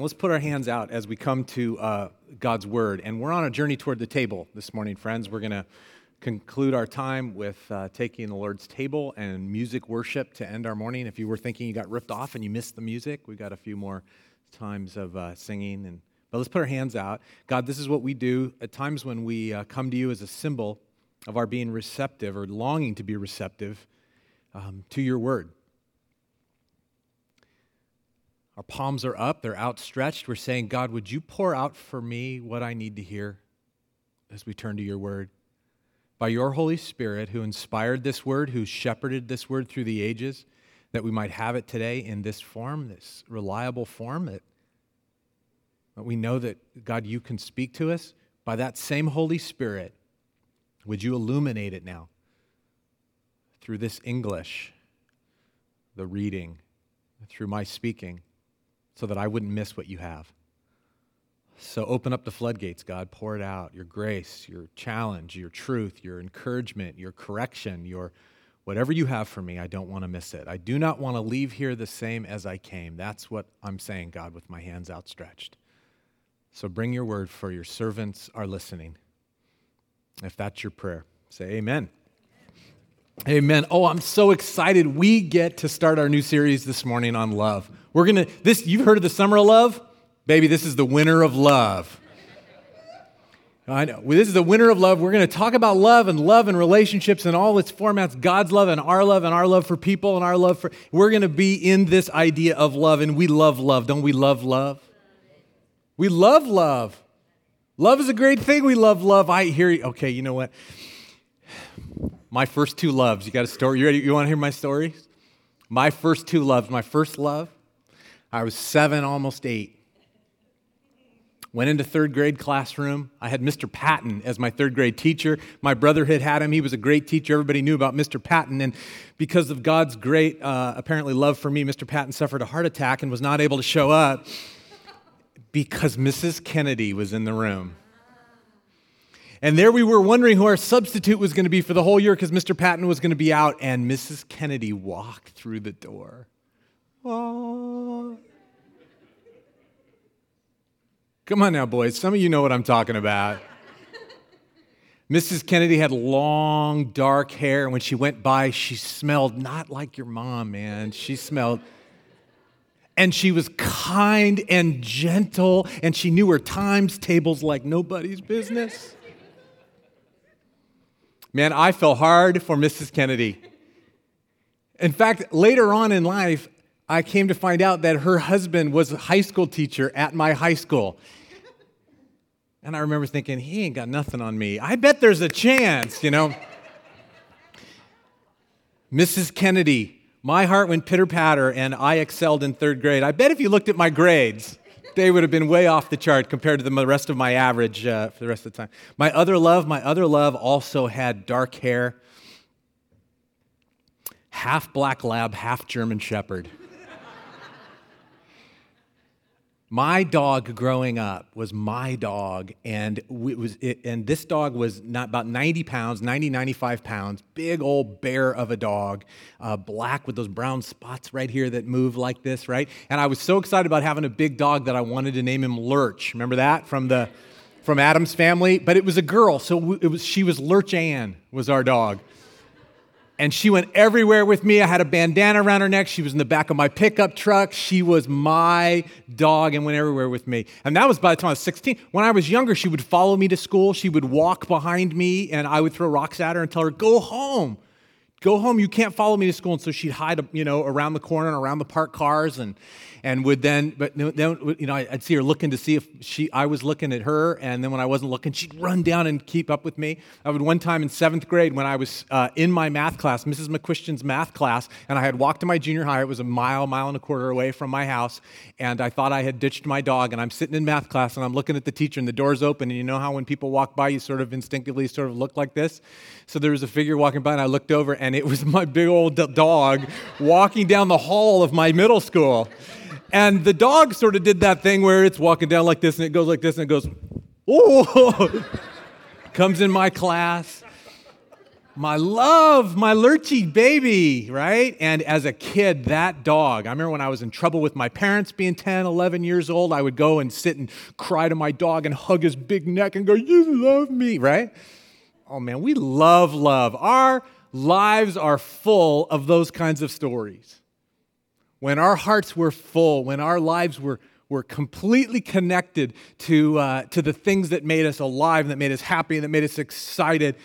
Let's put our hands out as we come to uh, God's Word. And we're on a journey toward the table this morning, friends. We're going to conclude our time with uh, taking the Lord's table and music worship to end our morning. If you were thinking you got ripped off and you missed the music, we got a few more times of uh, singing. And but let's put our hands out. God, this is what we do at times when we uh, come to you as a symbol of our being receptive or longing to be receptive um, to your Word. Our palms are up, they're outstretched. We're saying, God, would you pour out for me what I need to hear as we turn to your word? By your Holy Spirit, who inspired this word, who shepherded this word through the ages, that we might have it today in this form, this reliable form, that, we know that, God, you can speak to us. By that same Holy Spirit, would you illuminate it now through this English, the reading, through my speaking? So that I wouldn't miss what you have. So open up the floodgates, God. Pour it out. Your grace, your challenge, your truth, your encouragement, your correction, your whatever you have for me, I don't want to miss it. I do not want to leave here the same as I came. That's what I'm saying, God, with my hands outstretched. So bring your word, for your servants are listening. If that's your prayer, say amen. Amen. Oh, I'm so excited. We get to start our new series this morning on love. We're to, this, you've heard of the summer of love? Baby, this is the winter of love. I know. This is the winter of love. We're going to talk about love and love and relationships and all its formats God's love and our love and our love for people and our love for. We're going to be in this idea of love, and we love love. Don't we love love? We love love. Love is a great thing. We love love. I hear you. Okay, you know what? My first two loves. You got a story? You ready? You want to hear my story? My first two loves. My first love, I was seven, almost eight. Went into third grade classroom. I had Mr. Patton as my third grade teacher. My brother had had him. He was a great teacher. Everybody knew about Mr. Patton. And because of God's great, uh, apparently, love for me, Mr. Patton suffered a heart attack and was not able to show up because Mrs. Kennedy was in the room. And there we were wondering who our substitute was going to be for the whole year because Mr. Patton was going to be out, and Mrs. Kennedy walked through the door. Oh. Come on now, boys. Some of you know what I'm talking about. Mrs. Kennedy had long, dark hair, and when she went by, she smelled not like your mom, man. She smelled and she was kind and gentle, and she knew her times tables like nobody's business. Man, I fell hard for Mrs. Kennedy. In fact, later on in life, I came to find out that her husband was a high school teacher at my high school. And I remember thinking, he ain't got nothing on me. I bet there's a chance, you know. Mrs. Kennedy, my heart went pitter patter, and I excelled in third grade. I bet if you looked at my grades, they would have been way off the chart compared to the rest of my average uh, for the rest of the time. My other love, my other love also had dark hair, half black lab, half German shepherd. My dog growing up was my dog and it was it, and this dog was not about 90 pounds 90 95 pounds big old bear of a dog uh, black with those brown spots right here that move like this right? And i was so excited about having a big dog that i wanted to name him lurch. Remember that from the from Addams family? But it was a girl so it was she was lurch ann was our dog and she went everywhere with me. I had a bandana around her neck. She was in the back of my pickup truck. She was my dog and went everywhere with me. And that was by the time I was 16. When I was younger, she would follow me to school. She would walk behind me, and I would throw rocks at her and tell her, Go home. Go home. You can't follow me to school. And so she'd hide, you know, around the corner and around the parked cars. And and would then, but then, you know, I'd see her looking to see if she, I was looking at her, and then when I wasn't looking, she'd run down and keep up with me. I would one time in seventh grade when I was uh, in my math class, Mrs. McQuestion's math class, and I had walked to my junior high. It was a mile, mile and a quarter away from my house, and I thought I had ditched my dog, and I'm sitting in math class, and I'm looking at the teacher, and the door's open, and you know how when people walk by, you sort of instinctively sort of look like this. So there was a figure walking by, and I looked over, and it was my big old dog walking down the hall of my middle school. And the dog sort of did that thing where it's walking down like this and it goes like this and it goes, oh, comes in my class. my love, my lurchy baby, right? And as a kid, that dog, I remember when I was in trouble with my parents being 10, 11 years old, I would go and sit and cry to my dog and hug his big neck and go, You love me, right? Oh man, we love love. Our lives are full of those kinds of stories. When our hearts were full, when our lives were, were completely connected to, uh, to the things that made us alive, that made us happy, and that made us excited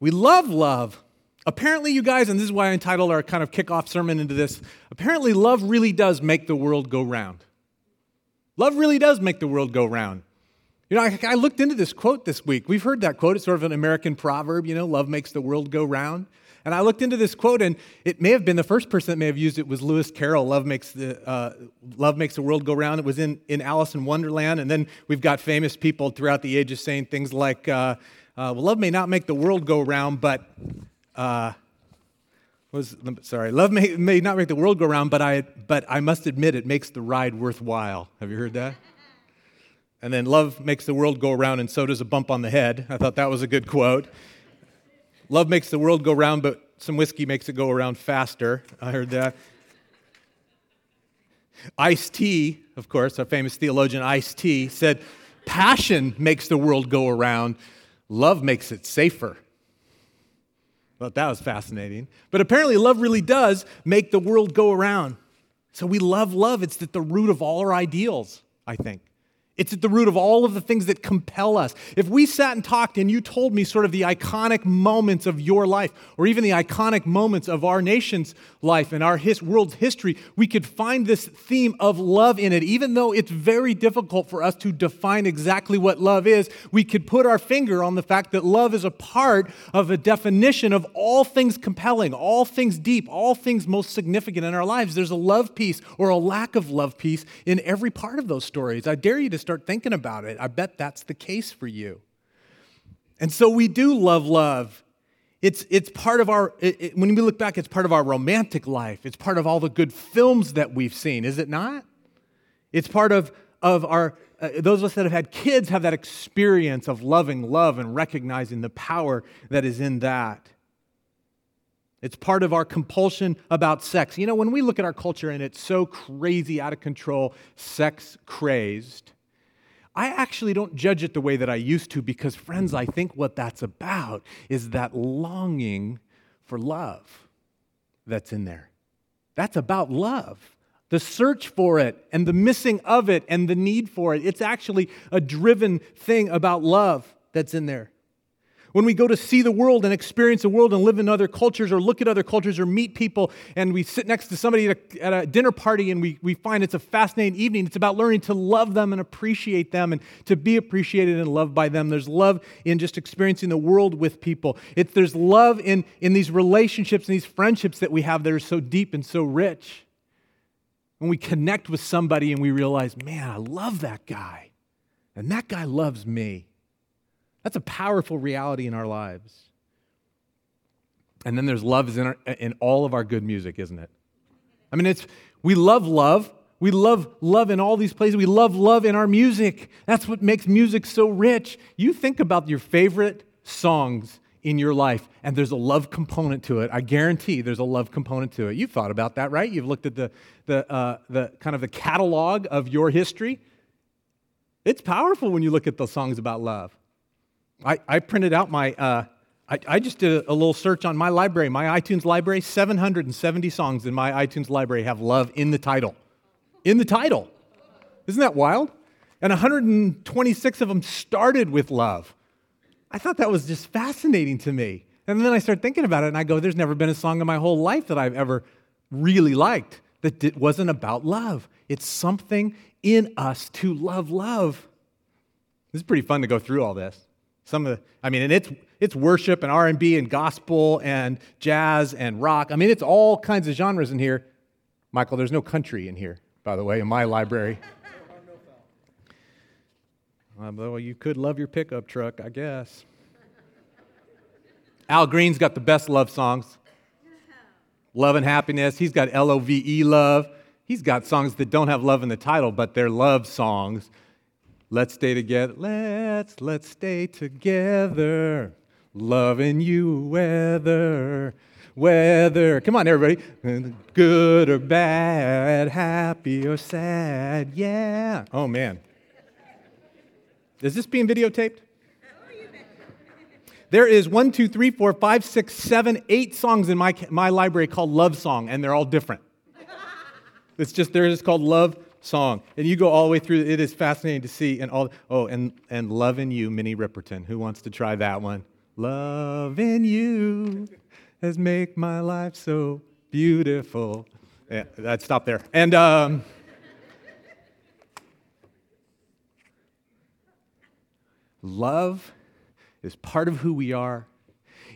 we love love. Apparently, you guys, and this is why I entitled our kind of kickoff sermon into this apparently, love really does make the world go round. Love really does make the world go round. You know, I, I, looked into this quote this week. We've heard that quote. It's sort of an American proverb, you know, love makes the world go round. And I looked into this quote, and it may have been the first person that may have used it was Lewis Carroll. Love makes the uh, love makes the world go round. It was in in Alice in Wonderland, and then we've got famous people throughout the ages saying things like, uh, uh, well, love may not make the world go round, but uh, was sorry, love may, may not make the world go round, but I but I must admit it makes the ride worthwhile. Have you heard that? And then love makes the world go around, and so does a bump on the head. I thought that was a good quote. Love makes the world go round, but some whiskey makes it go around faster. I heard that. Ice T, of course, our famous theologian Ice T, said, Passion makes the world go around, Love makes it safer. Well, that was fascinating. But apparently, love really does make the world go around. So we love love. It's at the root of all our ideals, I think. It's at the root of all of the things that compel us. If we sat and talked and you told me sort of the iconic moments of your life, or even the iconic moments of our nation's life and our his, world's history, we could find this theme of love in it. Even though it's very difficult for us to define exactly what love is, we could put our finger on the fact that love is a part of a definition of all things compelling, all things deep, all things most significant in our lives. There's a love piece or a lack of love piece in every part of those stories. I dare you to start thinking about it. I bet that's the case for you. And so we do love love. It's, it's part of our, it, it, when we look back, it's part of our romantic life. It's part of all the good films that we've seen, is it not? It's part of, of our, uh, those of us that have had kids have that experience of loving love and recognizing the power that is in that. It's part of our compulsion about sex. You know, when we look at our culture and it's so crazy, out of control, sex crazed, I actually don't judge it the way that I used to because, friends, I think what that's about is that longing for love that's in there. That's about love. The search for it and the missing of it and the need for it. It's actually a driven thing about love that's in there. When we go to see the world and experience the world and live in other cultures or look at other cultures or meet people and we sit next to somebody at a, at a, dinner party and we, we find it's a fascinating evening, it's about learning to love them and appreciate them and to be appreciated and loved by them. There's love in just experiencing the world with people. It, there's love in, in these relationships and these friendships that we have that are so deep and so rich. When we connect with somebody and we realize, man, I love that guy, and that guy loves me. That's a powerful reality in our lives. And then there's love in, our, in all of our good music, isn't it? I mean, it's, we love love. We love love in all these places. We love love in our music. That's what makes music so rich. You think about your favorite songs in your life, and there's a love component to it. I guarantee there's a love component to it. You've thought about that, right? You've looked at the, the, uh, the kind of the catalog of your history. It's powerful when you look at the songs about love. I, I printed out my, uh, I, I just did a, a little search on my library, my iTunes library. 770 songs in my iTunes library have love in the title. In the title. Isn't that wild? And 126 of them started with love. I thought that was just fascinating to me. And then I started thinking about it and I go, there's never been a song in my whole life that I've ever really liked that it wasn't about love. It's something in us to love love. This is pretty fun to go through all this. Some of the, I mean, and it's it's worship and R&B and gospel and jazz and rock. I mean, it's all kinds of genres in here. Michael, there's no country in here, by the way, in my library. Uh, well, you could love your pickup truck, I guess. Al Green's got the best love songs. Love and happiness. He's got L O V E love. He's got songs that don't have love in the title, but they're love songs. Let's stay together. Let's let's stay together. Loving you, whether, whether, come on, everybody, good or bad, happy or sad, yeah. Oh, man. Is this being videotaped? There is one, two, three, four, five, six, seven, eight songs in my, my library called Love Song, and they're all different. It's just, they're just called Love Song. And you go all the way through, it is fascinating to see. And all, oh, and, and Loving You, Minnie Riperton. Who wants to try that one? Loving you has made my life so beautiful. Yeah, I'd stop there. And, um, love is part of who we are.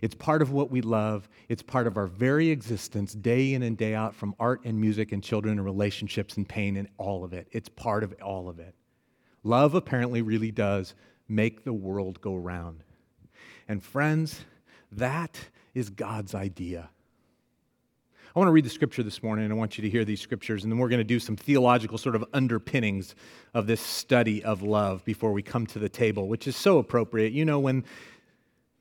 It's part of what we love. It's part of our very existence, day in and day out, from art and music and children and relationships and pain and all of it. It's part of all of it. Love apparently really does make the world go round. And friends, that is God's idea. I want to read the scripture this morning, and I want you to hear these scriptures, and then we're going to do some theological sort of underpinnings of this study of love before we come to the table, which is so appropriate. You know, when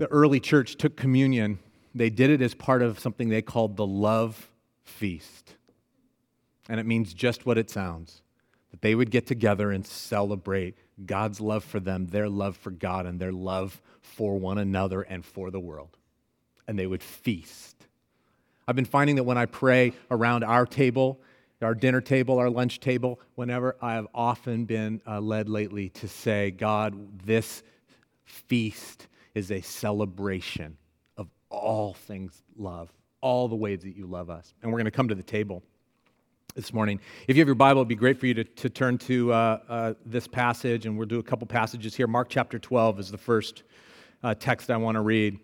the early church took communion, they did it as part of something they called the love feast. And it means just what it sounds that they would get together and celebrate God's love for them, their love for God, and their love for one another and for the world. And they would feast. I've been finding that when I pray around our table, our dinner table, our lunch table, whenever I have often been uh, led lately to say, God, this feast is a celebration of all things love, all the ways that you love us. And we're going to come to the table this morning. If you have your Bible, it'd be great for you to, to turn to uh, uh, this passage, and we'll do a couple passages here. Mark chapter 12 is the first uh, text I want to read.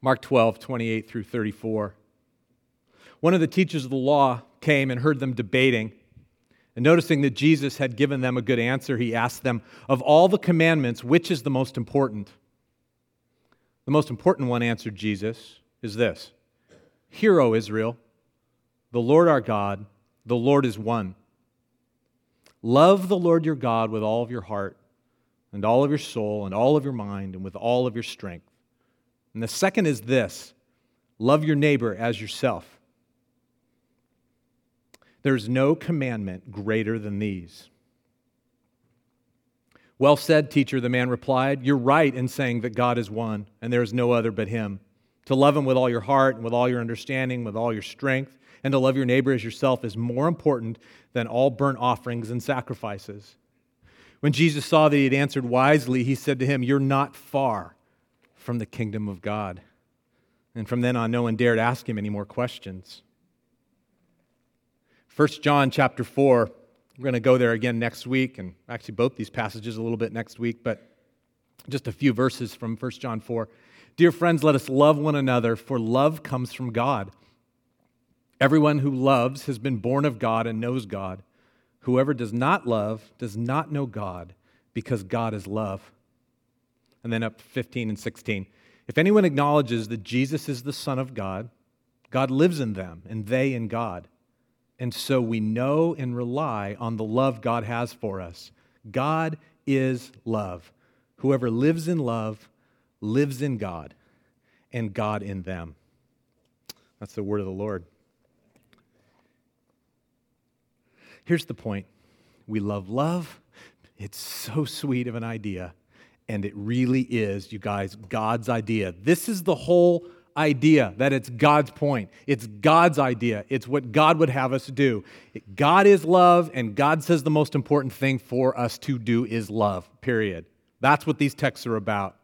Mark 12, 28 through 34. One of the teachers of the law came and heard them debating. And noticing that Jesus had given them a good answer, he asked them, Of all the commandments, which is the most important? The most important one, answered Jesus, is this Hear, O Israel, the Lord our God, the Lord is one. Love the Lord your God with all of your heart, and all of your soul, and all of your mind, and with all of your strength. And the second is this love your neighbor as yourself. There's no commandment greater than these. Well said, teacher, the man replied. You're right in saying that God is one, and there is no other but him. To love him with all your heart, and with all your understanding, with all your strength, and to love your neighbor as yourself is more important than all burnt offerings and sacrifices. When Jesus saw that he had answered wisely, he said to him, You're not far from the kingdom of God. And from then on, no one dared ask him any more questions. 1 John chapter 4, we're going to go there again next week, and actually both these passages a little bit next week, but just a few verses from 1 John 4. Dear friends, let us love one another, for love comes from God. Everyone who loves has been born of God and knows God. Whoever does not love does not know God, because God is love and then up 15 and 16. If anyone acknowledges that Jesus is the Son of God, God lives in them, and they in God. And so we know and rely on the love God has for us. God is love. Whoever lives in love lives in God, and God in them. That's the word of the Lord. Here's the point we love love. It's so sweet of an idea and it really is, you guys, God's idea. This is the whole idea that it's God's point. It's God's idea. It's what God would have us do. God is love, and God says the most important thing for us to do is love, period. That's what these texts are about.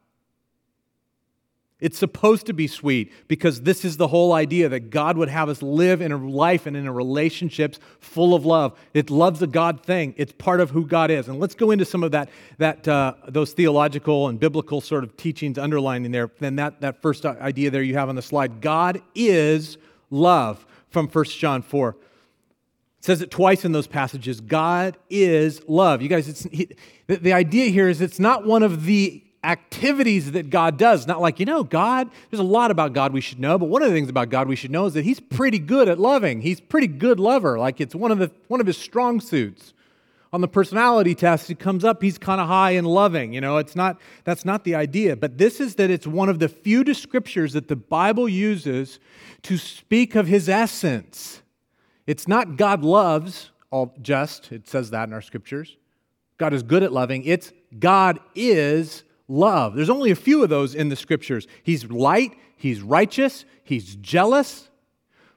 It's supposed to be sweet because this is the whole idea that God would have us live in a life and in a relationships full of love. It love's a God thing. It's part of who God is. And let's go into some of that, that uh, those theological and biblical sort of teachings underlining there. Then that, that first idea there you have on the slide. God is love from 1 John 4. It says it twice in those passages. God is love. You guys, it's, he, the, the idea here is it's not one of the activities that God does. Not like, you know, God, there's a lot about God we should know, but one of the things about God we should know is that he's pretty good at loving. He's pretty good lover. Like it's one of the one of his strong suits. on the personality test, it comes up he's kind of high and loving. You know, it's not, that's not the idea. But this is that it's one of the few scriptures that the Bible uses to speak of his essence. It's not God loves all just, it says that in our scriptures. God is good at loving. It's God is love. There's only a few of those in the scriptures. He's light, he's righteous, he's jealous,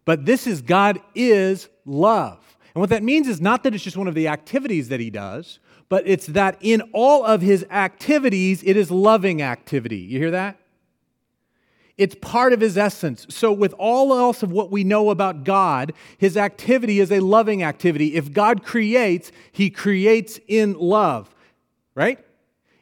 but this is God is love. And what that means is not that it's just one of the activities that he does, but it's that in all of his activities, it is loving activity. You hear that? It's part of his essence. So, with all else of what we know about God, his activity is a loving activity. If God creates, he creates in love, right?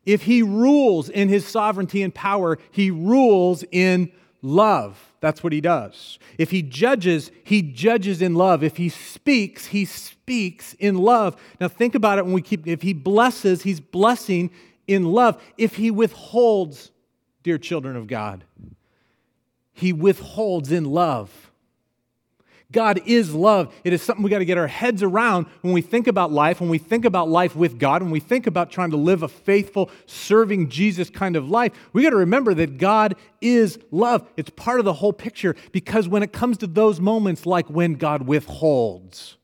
If he rules in his sovereignty and power, he rules in love. That's what he does. If he judges, he judges in love. If he speaks, he speaks in love. Now think about it when we keep if he blesses, he's blessing in love. If he withholds, dear children of God, he withholds in love. God is love. It is something we got to get our heads around when we think about life, when we think about life with God, when we think about trying to live a faithful, serving Jesus kind of life. We got to remember that God is love. It's part of the whole picture because when it comes to those moments like when God withholds,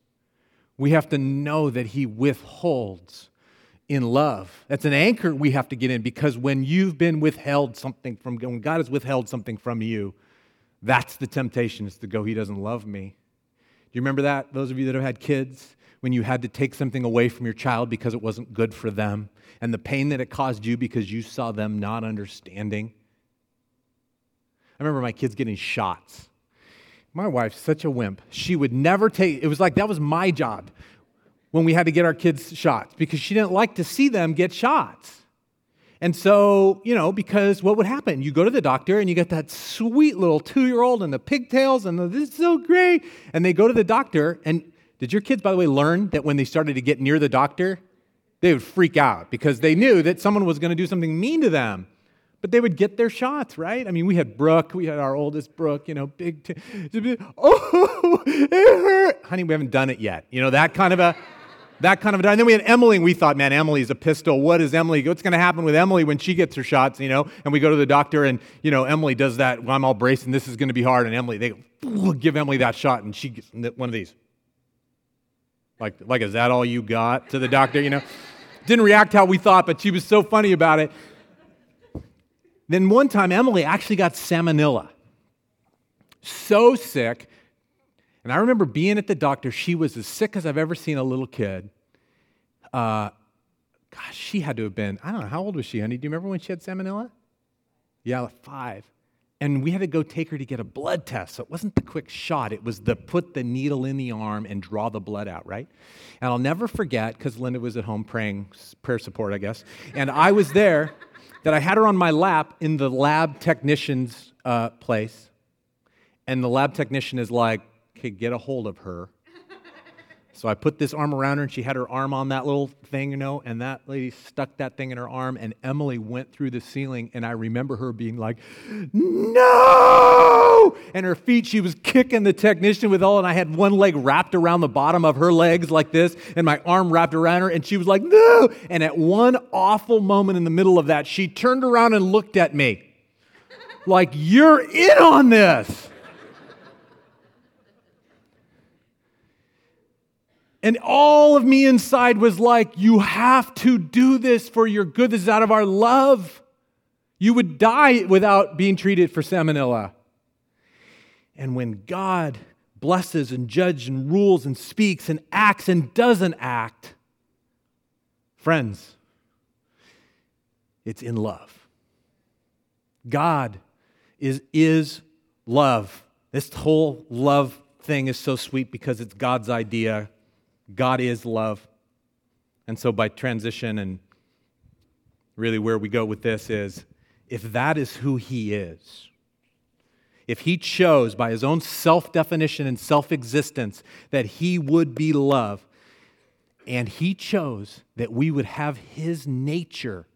we have to know that He withholds in love. That's an anchor we have to get in because when you've been withheld something from, when God has withheld something from you, that's the temptation is to go, He doesn't love me. Do you remember that? Those of you that have had kids, when you had to take something away from your child because it wasn't good for them, and the pain that it caused you because you saw them not understanding. I remember my kids getting shots. My wife's such a wimp. She would never take, it was like that was my job when we had to get our kids shots because she didn't like to see them get shots. And so, you know, because what would happen? You go to the doctor and you get that sweet little two year old and the pigtails and the, this is so great. And they go to the doctor. And did your kids, by the way, learn that when they started to get near the doctor, they would freak out because they knew that someone was going to do something mean to them? But they would get their shots, right? I mean, we had Brooke, we had our oldest Brooke, you know, big, t- oh, it hurt. Honey, we haven't done it yet. You know, that kind of a that kind of a and then we had emily and we thought man emily's a pistol. What is emily what's going to happen with emily when she gets her shots you know? And we go to the doctor and you know emily does that well, i'm all braced and this is going to be hard and emily they give emily that shot and she gets one of these. Like like is that all you got? to the doctor you know? Didn't react how we thought but she was so funny about it. Then one time emily actually got salmonella. So sick and I remember being at the doctor. She was as sick as I've ever seen a little kid. Uh, gosh, she had to have been, I don't know, how old was she, honey? Do you remember when she had salmonella? Yeah, like five. And we had to go take her to get a blood test. So it wasn't the quick shot, it was the put the needle in the arm and draw the blood out, right? And I'll never forget, because Linda was at home praying, prayer support, I guess, and I was there, that I had her on my lap in the lab technician's uh, place. And the lab technician is like, could get a hold of her. So I put this arm around her, and she had her arm on that little thing, you know, and that lady stuck that thing in her arm, and Emily went through the ceiling, and I remember her being like, No! And her feet, she was kicking the technician with all, and I had one leg wrapped around the bottom of her legs like this, and my arm wrapped around her, and she was like, No! And at one awful moment in the middle of that, she turned around and looked at me like, You're in on this. And all of me inside was like, You have to do this for your good. This is out of our love. You would die without being treated for salmonella. And when God blesses and judges and rules and speaks and acts and doesn't act, friends, it's in love. God is, is love. This whole love thing is so sweet because it's God's idea. God is love. And so, by transition, and really where we go with this is if that is who He is, if He chose by His own self definition and self existence that He would be love, and He chose that we would have His nature,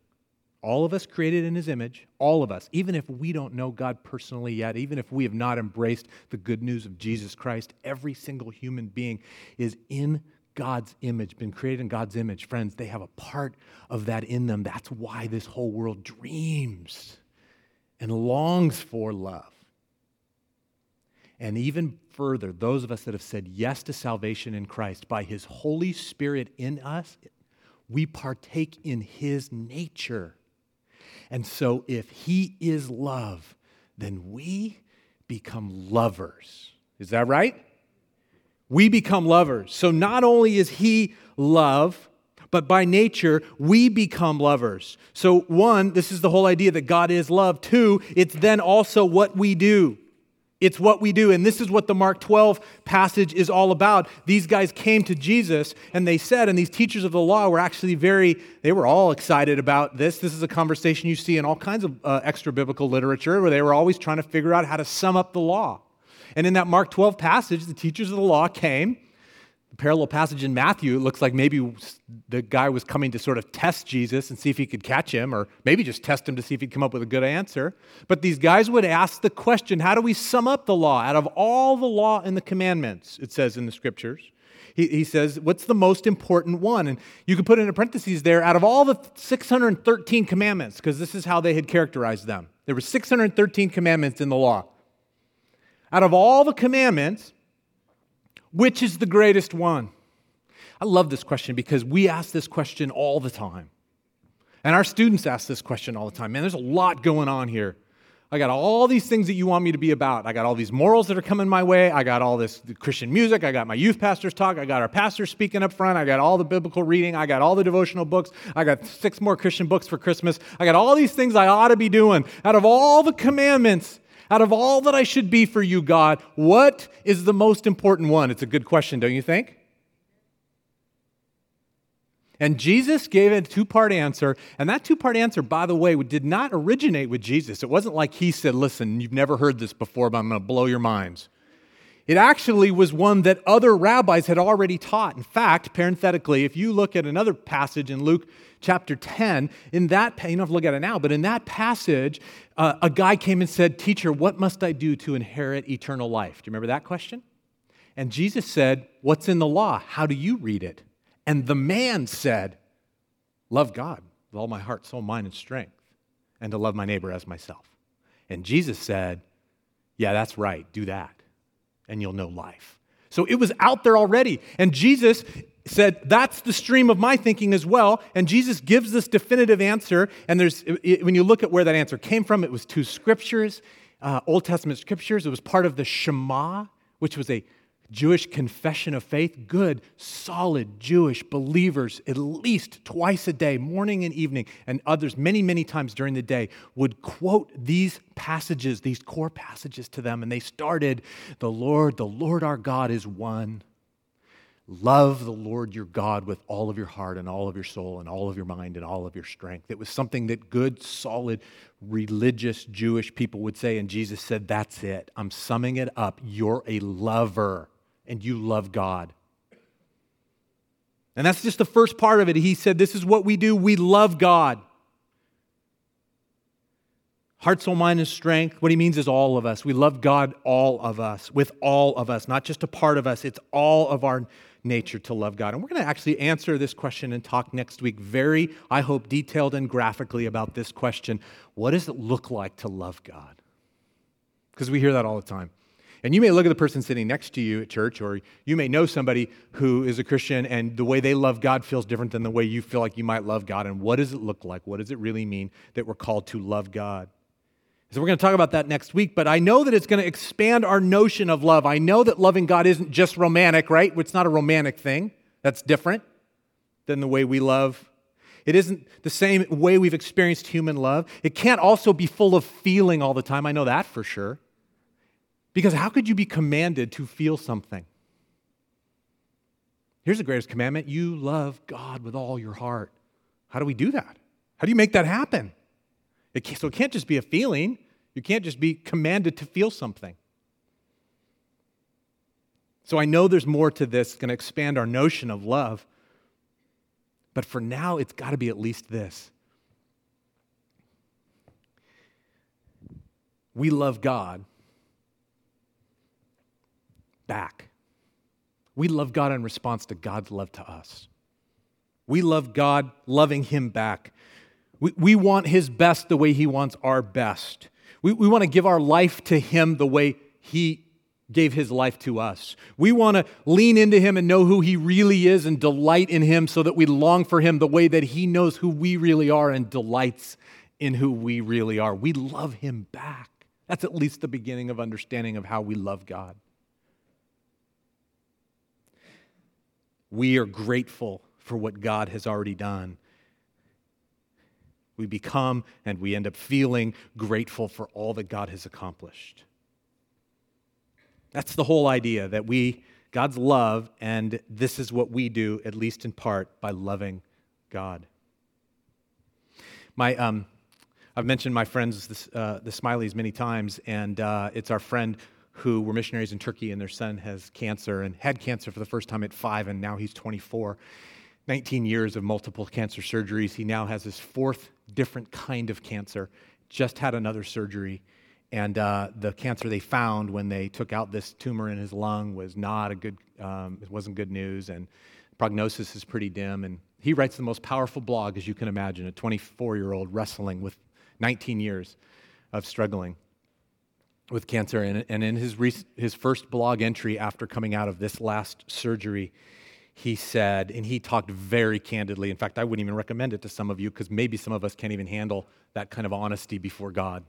all of us created in His image, all of us, even if we don't know God personally yet, even if we have not embraced the good news of Jesus Christ, every single human being is in God's image, been created in God's image, friends, they have a part of that in them. That's why this whole world dreams and longs for love. And even further, those of us that have said yes to salvation in Christ, by His Holy Spirit in us, we partake in His nature. And so, if He is love, then we become lovers. Is that right? We become lovers. So, not only is He love, but by nature, we become lovers. So, one, this is the whole idea that God is love. Two, it's then also what we do. It's what we do. And this is what the Mark 12 passage is all about. These guys came to Jesus and they said, and these teachers of the law were actually very, they were all excited about this. This is a conversation you see in all kinds of uh, extra biblical literature where they were always trying to figure out how to sum up the law. And in that Mark 12 passage, the teachers of the law came The parallel passage in Matthew, it looks like maybe the guy was coming to sort of test Jesus and see if he could catch him, or maybe just test him to see if he'd come up with a good answer. But these guys would ask the question how do we sum up the law? Out of all the law and the commandments, it says in the scriptures, he, he says, what's the most important one? And you could put in parentheses there, out of all the 613 commandments, because this is how they had characterized them. There were 613 commandments in the law. Out of all the commandments, which is the greatest one? I love this question because we ask this question all the time. And our students ask this question all the time. Man, there's a lot going on here. I got all these things that you want me to be about. I got all these morals that are coming my way. I got all this Christian music. I got my youth pastors talk. I got our pastors speaking up front. I got all the biblical reading. I got all the devotional books. I got six more Christian books for Christmas. I got all these things I ought to be doing. Out of all the commandments, out of all that I should be for you, God, what is the most important one? It's a good question, don't you think? And Jesus gave a two part answer. And that two part answer, by the way, did not originate with Jesus. It wasn't like he said, Listen, you've never heard this before, but I'm going to blow your minds. It actually was one that other rabbis had already taught. In fact, parenthetically, if you look at another passage in Luke chapter 10, in that, you don't have to look at it now, but in that passage, uh, a guy came and said, Teacher, what must I do to inherit eternal life? Do you remember that question? And Jesus said, What's in the law? How do you read it? And the man said, Love God with all my heart, soul, mind, and strength, and to love my neighbor as myself. And Jesus said, Yeah, that's right, do that, and you'll know life. So it was out there already. And Jesus said, That's the stream of my thinking as well. And Jesus gives this definitive answer. And there's, it, when you look at where that answer came from, it was two scriptures, uh, Old Testament scriptures. It was part of the Shema, which was a Jewish confession of faith. Good, solid Jewish believers, at least twice a day, morning and evening, and others many, many times during the day, would quote these passages, these core passages to them. And they started, The Lord, the Lord our God is one. Love the Lord your God with all of your heart and all of your soul and all of your mind and all of your strength. It was something that good, solid, religious Jewish people would say, and Jesus said, That's it. I'm summing it up. You're a lover and you love God. And that's just the first part of it. He said, This is what we do. We love God. Heart, soul, mind, and strength. What he means is all of us. We love God, all of us, with all of us, not just a part of us. It's all of our nature to love God? And we're going to actually answer this question and talk next week very, I hope, detailed and graphically about this question. What does it look like to love God? Because we hear that all the time. And you may look at the person sitting next to you at church, or you may know somebody who is a Christian, and the way they love God feels different than the way you feel like you might love God. And what does it look like? What does it really mean that we're called to love God? So we're going to talk about that next week, but I know that it's going to expand our notion of love. I know that loving God isn't just romantic, right? It's not a romantic thing. That's different than the way we love. It isn't the same way we've experienced human love. It can't also be full of feeling all the time. I know that for sure. Because how could you be commanded to feel something? Here's the greatest commandment you love God with all your heart. How do we do that? How do you make that happen? It so it can't just be a feeling. You can't just be commanded to feel something. So I know there's more to this, it's going to expand our notion of love. But for now, it's got to be at least this. We love God back. We love God in response to God's love to us. We love God loving Him back. We, we want His best the way He wants our best. We, we want to give our life to Him the way He gave His life to us. We want to lean into Him and know who He really is and delight in Him so that we long for Him the way that He knows who we really are and delights in who we really are. We love Him back. That's at least the beginning of understanding of how we love God. We are grateful for what God has already done. We become and we end up feeling grateful for all that God has accomplished. That's the whole idea that we, God's love, and this is what we do, at least in part, by loving God. My, um, I've mentioned my friends, uh, the Smileys, many times, and uh, it's our friend who were missionaries in Turkey, and their son has cancer and had cancer for the first time at five, and now he's 24. 19 years of multiple cancer surgeries. He now has his fourth different kind of cancer, just had another surgery. And uh, the cancer they found when they took out this tumor in his lung was not a good, um, it wasn't good news, and prognosis is pretty dim. And he writes the most powerful blog, as you can imagine, a 24 year old wrestling with 19 years of struggling with cancer. And, and in his, his first blog entry after coming out of this last surgery, he said, and he talked very candidly. In fact, I wouldn't even recommend it to some of you because maybe some of us can't even handle that kind of honesty before God.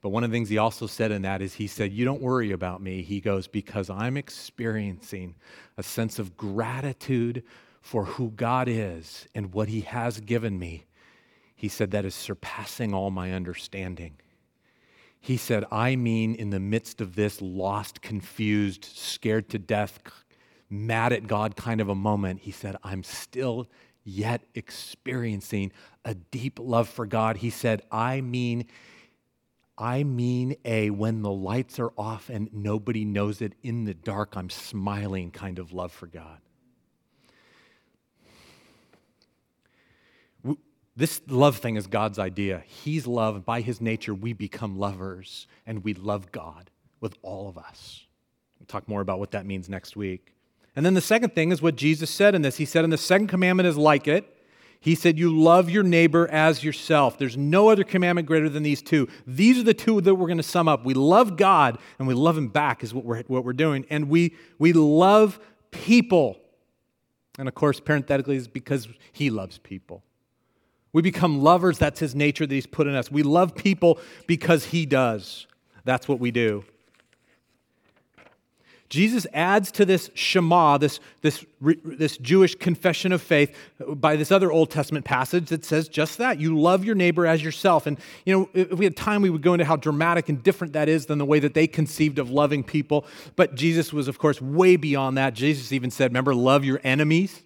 But one of the things he also said in that is he said, You don't worry about me. He goes, Because I'm experiencing a sense of gratitude for who God is and what he has given me he said, that is surpassing all my understanding. He said, I mean, in the midst of this lost, confused, scared to death, mad at God kind of a moment, he said, I'm still yet experiencing a deep love for God. He said, I mean, I mean a when the lights are off and nobody knows it in the dark, I'm smiling kind of love for God. This love thing is God's idea. He's love. By his nature, we become lovers and we love God with all of us. We'll talk more about what that means next week. And then the second thing is what Jesus said in this. He said, and the second commandment is like it. He said, You love your neighbor as yourself. There's no other commandment greater than these two. These are the two that we're going to sum up. We love God and we love Him back, is what we're, what we're doing. And we, we love people. And of course, parenthetically, is because He loves people. We become lovers. That's his nature that he's put in us. We love people because he does. That's what we do. Jesus adds to this Shema, this, this, this Jewish confession of faith, by this other Old Testament passage that says just that. You love your neighbor as yourself. And, you know, if we had time, we would go into how dramatic and different that is than the way that they conceived of loving people. But Jesus was, of course, way beyond that. Jesus even said, remember, love your enemies.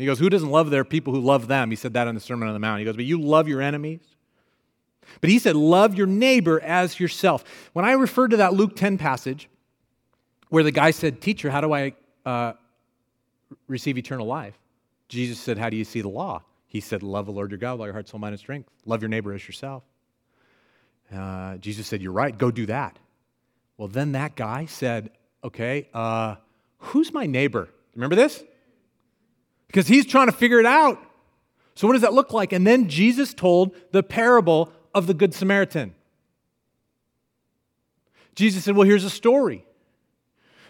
He goes, Who doesn't love their people who love them? He said that in the Sermon on the Mount. He goes, But you love your enemies? But he said, Love your neighbor as yourself. When I referred to that Luke 10 passage where the guy said, Teacher, how do I uh, receive eternal life? Jesus said, How do you see the law? He said, Love the Lord your God with all your heart, soul, mind, and strength. Love your neighbor as yourself. Uh, Jesus said, You're right, go do that. Well, then that guy said, Okay, uh, who's my neighbor? Remember this? Because he's trying to figure it out. So, what does that look like? And then Jesus told the parable of the Good Samaritan. Jesus said, Well, here's a story.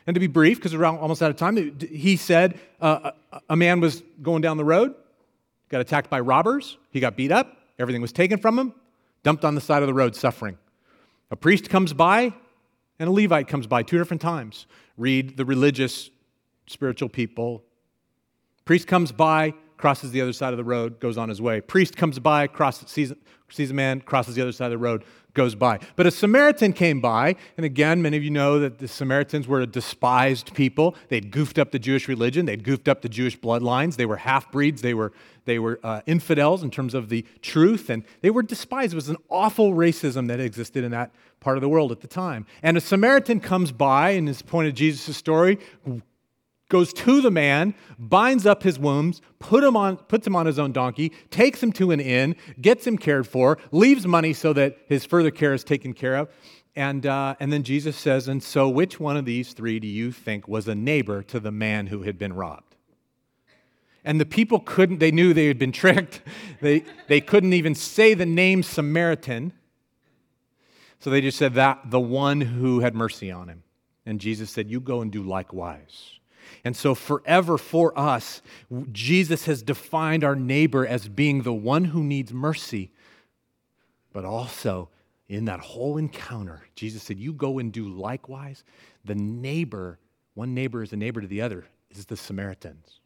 And to be brief, because we're almost out of time, he said uh, a man was going down the road, got attacked by robbers, he got beat up, everything was taken from him, dumped on the side of the road, suffering. A priest comes by, and a Levite comes by two different times. Read the religious, spiritual people Priest comes by, crosses the other side of the road, goes on his way. Priest comes by, crosses, sees, sees a man, crosses the other side of the road, goes by. But a Samaritan came by, and again, many of you know that the Samaritans were a despised people. They'd goofed up the Jewish religion, they'd goofed up the Jewish bloodlines. They were half breeds, they were, they were uh, infidels in terms of the truth, and they were despised. It was an awful racism that existed in that part of the world at the time. And a Samaritan comes by, and this point of Jesus' story, goes to the man, binds up his wounds, put him on, puts him on his own donkey, takes him to an inn, gets him cared for, leaves money so that his further care is taken care of, And, uh, and then Jesus says, And so which one of these three do you think was a neighbor to the man who had been robbed? And the people couldn't, they knew they had been tricked. They, they couldn't even say the name Samaritan. So they just said that the one who had mercy on him. And Jesus said, You go and do likewise. And so, forever for us, Jesus has defined our neighbor as being the one who needs mercy, but also in that whole encounter, Jesus said, You go and do likewise. The neighbor, one neighbor is a neighbor to the other, is the Samaritans.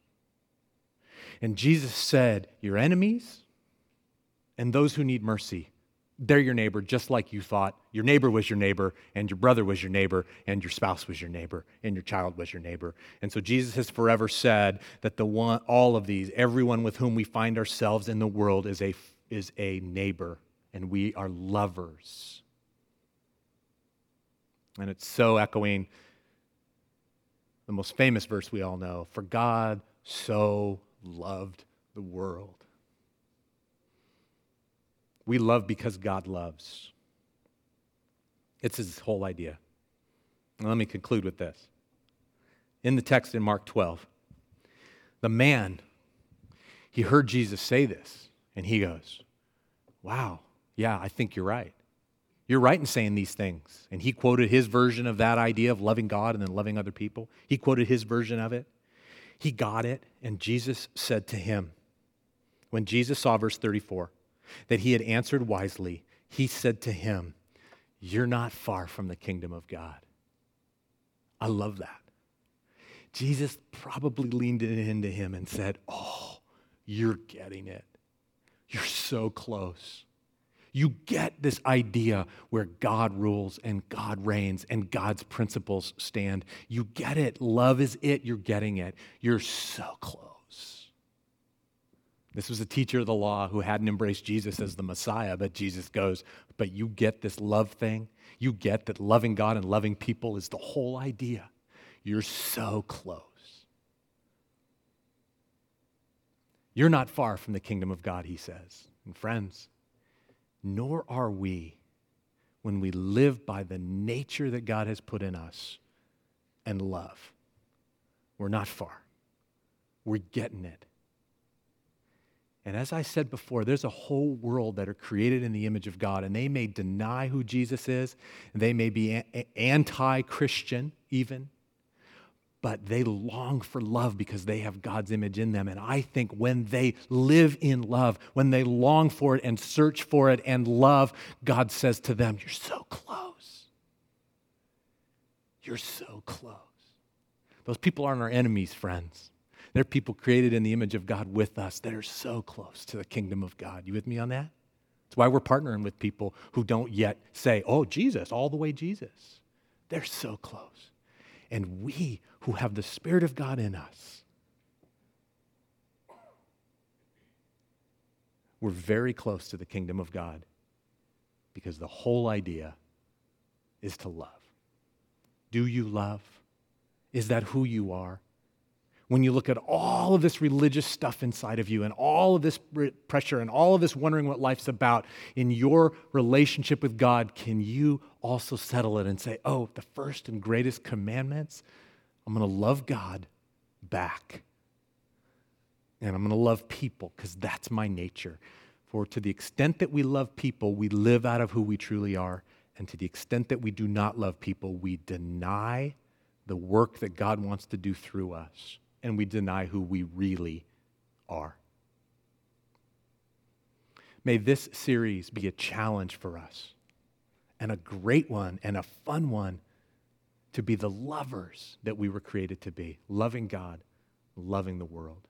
And Jesus said, Your enemies and those who need mercy, they're your neighbor, just like you thought. Your neighbor was your neighbor, and your brother was your neighbor, and your spouse was your neighbor, and your child was your neighbor. And so Jesus has forever said that the one, all of these, everyone with whom we find ourselves in the world is a, is a neighbor, and we are lovers. And it's so echoing the most famous verse we all know For God so loved the world we love because God loves. It's his whole idea. Let me conclude with this. In the text in Mark 12, the man, he heard Jesus say this, and he goes, Wow, yeah, I think you're right. You're right in saying these things. And he quoted his version of that idea of loving God and then loving other people. He quoted his version of it. He got it, and Jesus said to him, when Jesus saw verse 34, that he had answered wisely, he said to him, You're not far from the kingdom of God. I love that. Jesus probably leaned in into him and said, Oh, you're getting it. You're so close. You get this idea where God rules and God reigns and God's principles stand. You get it. Love is it. You're getting it. You're so close. This was a teacher of the law who hadn't embraced Jesus as the Messiah, but Jesus goes, But you get this love thing? You get that loving God and loving people is the whole idea. You're so close. You're not far from the kingdom of God, he says. And friends, nor are we when we live by the nature that God has put in us and love. We're not far. We're getting it. And as I said before, there's a whole world that are created in the image of God, and they may deny who Jesus is, and they may be anti Christian even, but they long for love because they have God's image in them. And I think when they live in love, when they long for it and search for it and love, God says to them, You're so close. You're so close. Those people aren't our enemies, friends. They're people created in the image of God with us that are so close to the kingdom of God. You with me on that? That's why we're partnering with people who don't yet say, oh, Jesus, all the way Jesus. They're so close. And we who have the Spirit of God in us, we're very close to the kingdom of God because the whole idea is to love. Do you love? Is that who you are? When you look at all of this religious stuff inside of you and all of this pressure and all of this wondering what life's about in your relationship with God, can you also settle it and say, oh, the first and greatest commandments, I'm going to love God back. And I'm going to love people because that's my nature. For to the extent that we love people, we live out of who we truly are. And to the extent that we do not love people, we deny the work that God wants to do through us and we deny who we really are. May this series be a challenge for us and a great one and a fun one to be the lovers that we were created to be, loving God, loving the world.